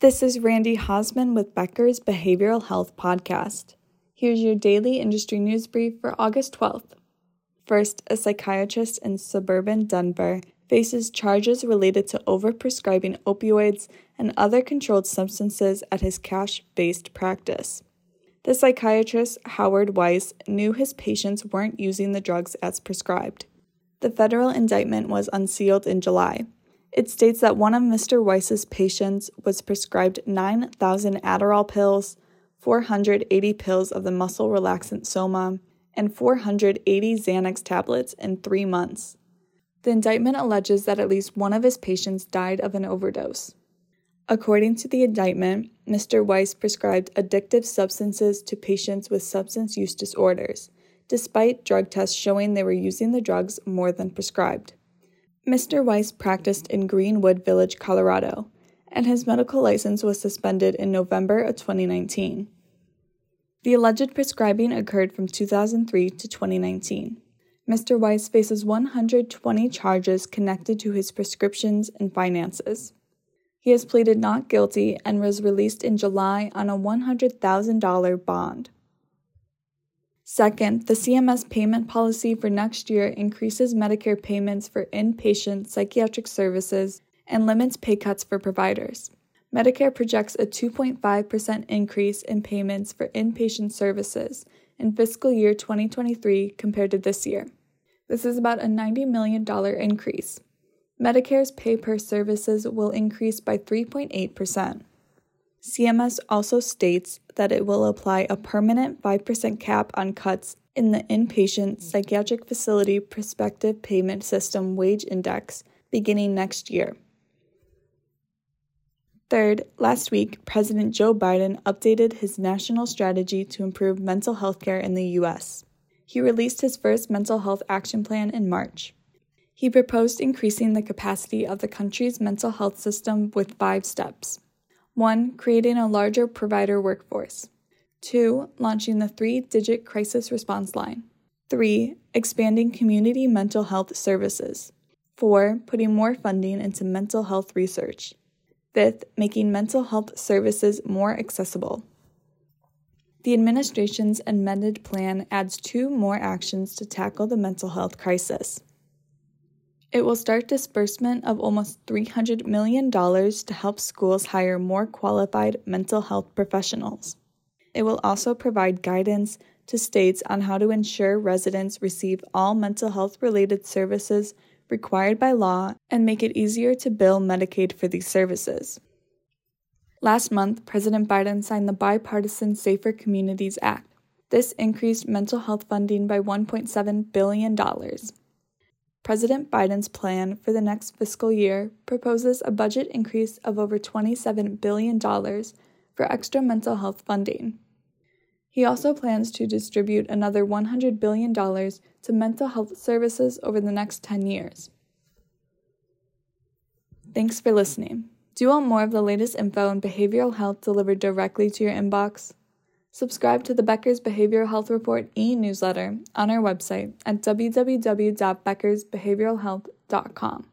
This is Randi Haseman with Becker's Behavioral Health Podcast. Here's your daily industry news brief for August 12th. First, a psychiatrist in suburban Denver faces charges related to overprescribing opioids and other controlled substances at his cash based practice. The psychiatrist, Howard Weiss, knew his patients weren't using the drugs as prescribed. The federal indictment was unsealed in July. It states that one of Mr. Weiss's patients was prescribed 9,000 Adderall pills, 480 pills of the muscle relaxant Soma, and 480 Xanax tablets in three months. The indictment alleges that at least one of his patients died of an overdose. According to the indictment, Mr. Weiss prescribed addictive substances to patients with substance use disorders, despite drug tests showing they were using the drugs more than prescribed. Mr. Weiss practiced in Greenwood Village, Colorado, and his medical license was suspended in November of 2019. The alleged prescribing occurred from 2003 to 2019. Mr. Weiss faces 120 charges connected to his prescriptions and finances. He has pleaded not guilty and was released in July on a $100,000 bond. Second, the CMS payment policy for next year increases Medicare payments for inpatient psychiatric services and limits pay cuts for providers. Medicare projects a 2.5% increase in payments for inpatient services in fiscal year 2023 compared to this year. This is about a $90 million increase. Medicare's pay per services will increase by 3.8%. CMS also states that it will apply a permanent 5% cap on cuts in the inpatient psychiatric facility prospective payment system wage index beginning next year. Third, last week, President Joe Biden updated his national strategy to improve mental health care in the U.S. He released his first mental health action plan in March. He proposed increasing the capacity of the country's mental health system with five steps. 1. Creating a larger provider workforce. 2. Launching the three digit crisis response line. 3. Expanding community mental health services. 4. Putting more funding into mental health research. 5th, making mental health services more accessible. The administration's amended plan adds two more actions to tackle the mental health crisis. It will start disbursement of almost $300 million to help schools hire more qualified mental health professionals. It will also provide guidance to states on how to ensure residents receive all mental health related services required by law and make it easier to bill Medicaid for these services. Last month, President Biden signed the bipartisan Safer Communities Act. This increased mental health funding by $1.7 billion. President Biden's plan for the next fiscal year proposes a budget increase of over $27 billion for extra mental health funding. He also plans to distribute another $100 billion to mental health services over the next 10 years. Thanks for listening. Do you want more of the latest info on behavioral health delivered directly to your inbox? Subscribe to the Becker's Behavioral Health Report e newsletter on our website at www.beckersbehavioralhealth.com.